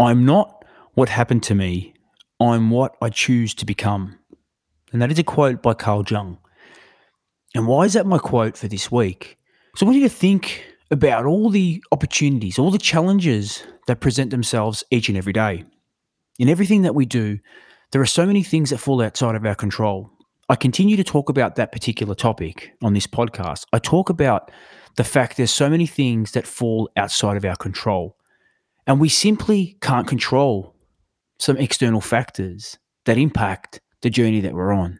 I'm not what happened to me. I'm what I choose to become. And that is a quote by Carl Jung. And why is that my quote for this week? So I want you to think about all the opportunities, all the challenges that present themselves each and every day. In everything that we do, there are so many things that fall outside of our control. I continue to talk about that particular topic on this podcast. I talk about the fact there's so many things that fall outside of our control. And we simply can't control some external factors that impact the journey that we're on.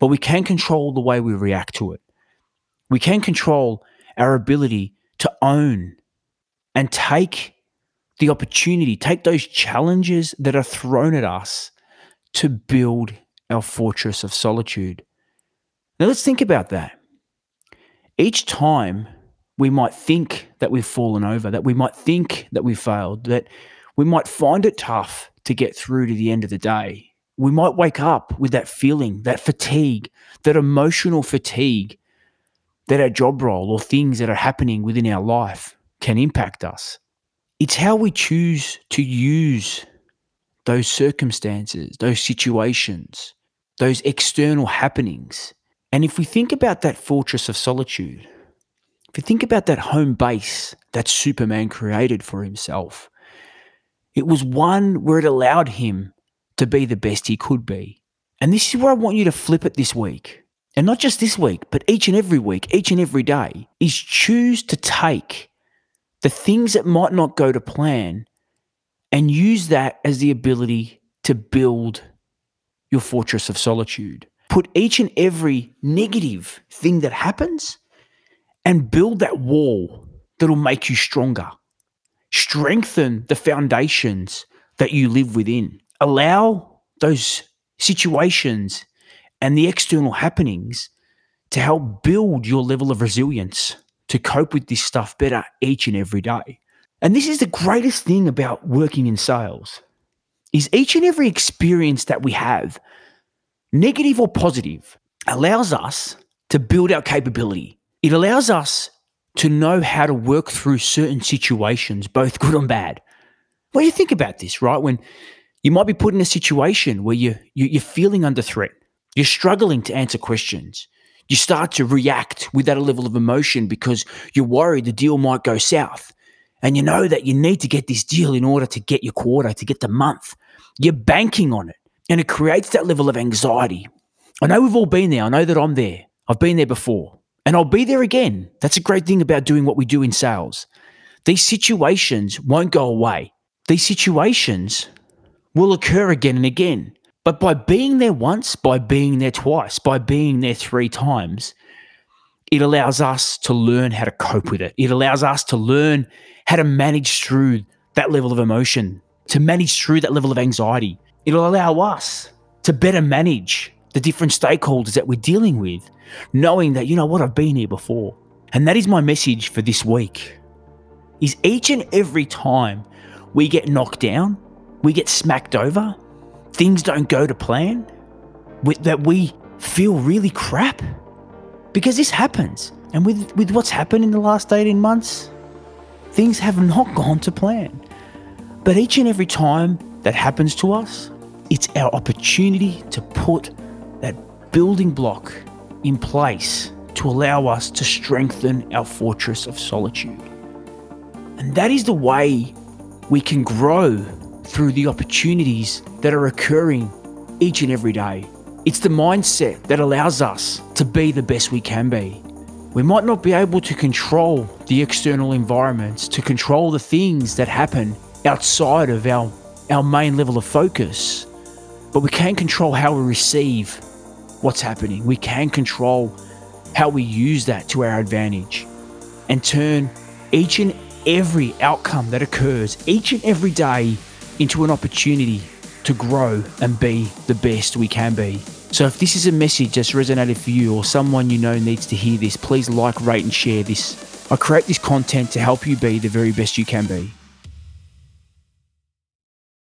But we can control the way we react to it. We can control our ability to own and take the opportunity, take those challenges that are thrown at us to build our fortress of solitude. Now, let's think about that. Each time we might think that we've fallen over, that we might think that we've failed, that we might find it tough to get through to the end of the day. We might wake up with that feeling, that fatigue, that emotional fatigue that our job role or things that are happening within our life can impact us. It's how we choose to use those circumstances, those situations, those external happenings. And if we think about that fortress of solitude, if you think about that home base that Superman created for himself, it was one where it allowed him to be the best he could be. And this is where I want you to flip it this week. And not just this week, but each and every week, each and every day, is choose to take the things that might not go to plan and use that as the ability to build your fortress of solitude. Put each and every negative thing that happens and build that wall that'll make you stronger. Strengthen the foundations that you live within. Allow those situations and the external happenings to help build your level of resilience to cope with this stuff better each and every day. And this is the greatest thing about working in sales is each and every experience that we have, negative or positive, allows us to build our capability it allows us to know how to work through certain situations, both good and bad. Well, you think about this, right? When you might be put in a situation where you, you, are feeling under threat, you're struggling to answer questions. You start to react with that a level of emotion because you're worried the deal might go south. And you know that you need to get this deal in order to get your quarter, to get the month. You're banking on it. And it creates that level of anxiety. I know we've all been there. I know that I'm there. I've been there before. And I'll be there again. That's a great thing about doing what we do in sales. These situations won't go away. These situations will occur again and again. But by being there once, by being there twice, by being there three times, it allows us to learn how to cope with it. It allows us to learn how to manage through that level of emotion, to manage through that level of anxiety. It'll allow us to better manage the different stakeholders that we're dealing with, knowing that, you know what, I've been here before. And that is my message for this week. Is each and every time we get knocked down, we get smacked over, things don't go to plan, that we feel really crap. Because this happens. And with, with what's happened in the last 18 months, things have not gone to plan. But each and every time that happens to us, it's our opportunity to put building block in place to allow us to strengthen our fortress of solitude. And that is the way we can grow through the opportunities that are occurring each and every day. It's the mindset that allows us to be the best we can be. We might not be able to control the external environments, to control the things that happen outside of our, our main level of focus, but we can control how we receive what's happening. We can control how we use that to our advantage and turn each and every outcome that occurs each and every day into an opportunity to grow and be the best we can be. So if this is a message that's resonated for you or someone you know needs to hear this, please like, rate, and share this. I create this content to help you be the very best you can be.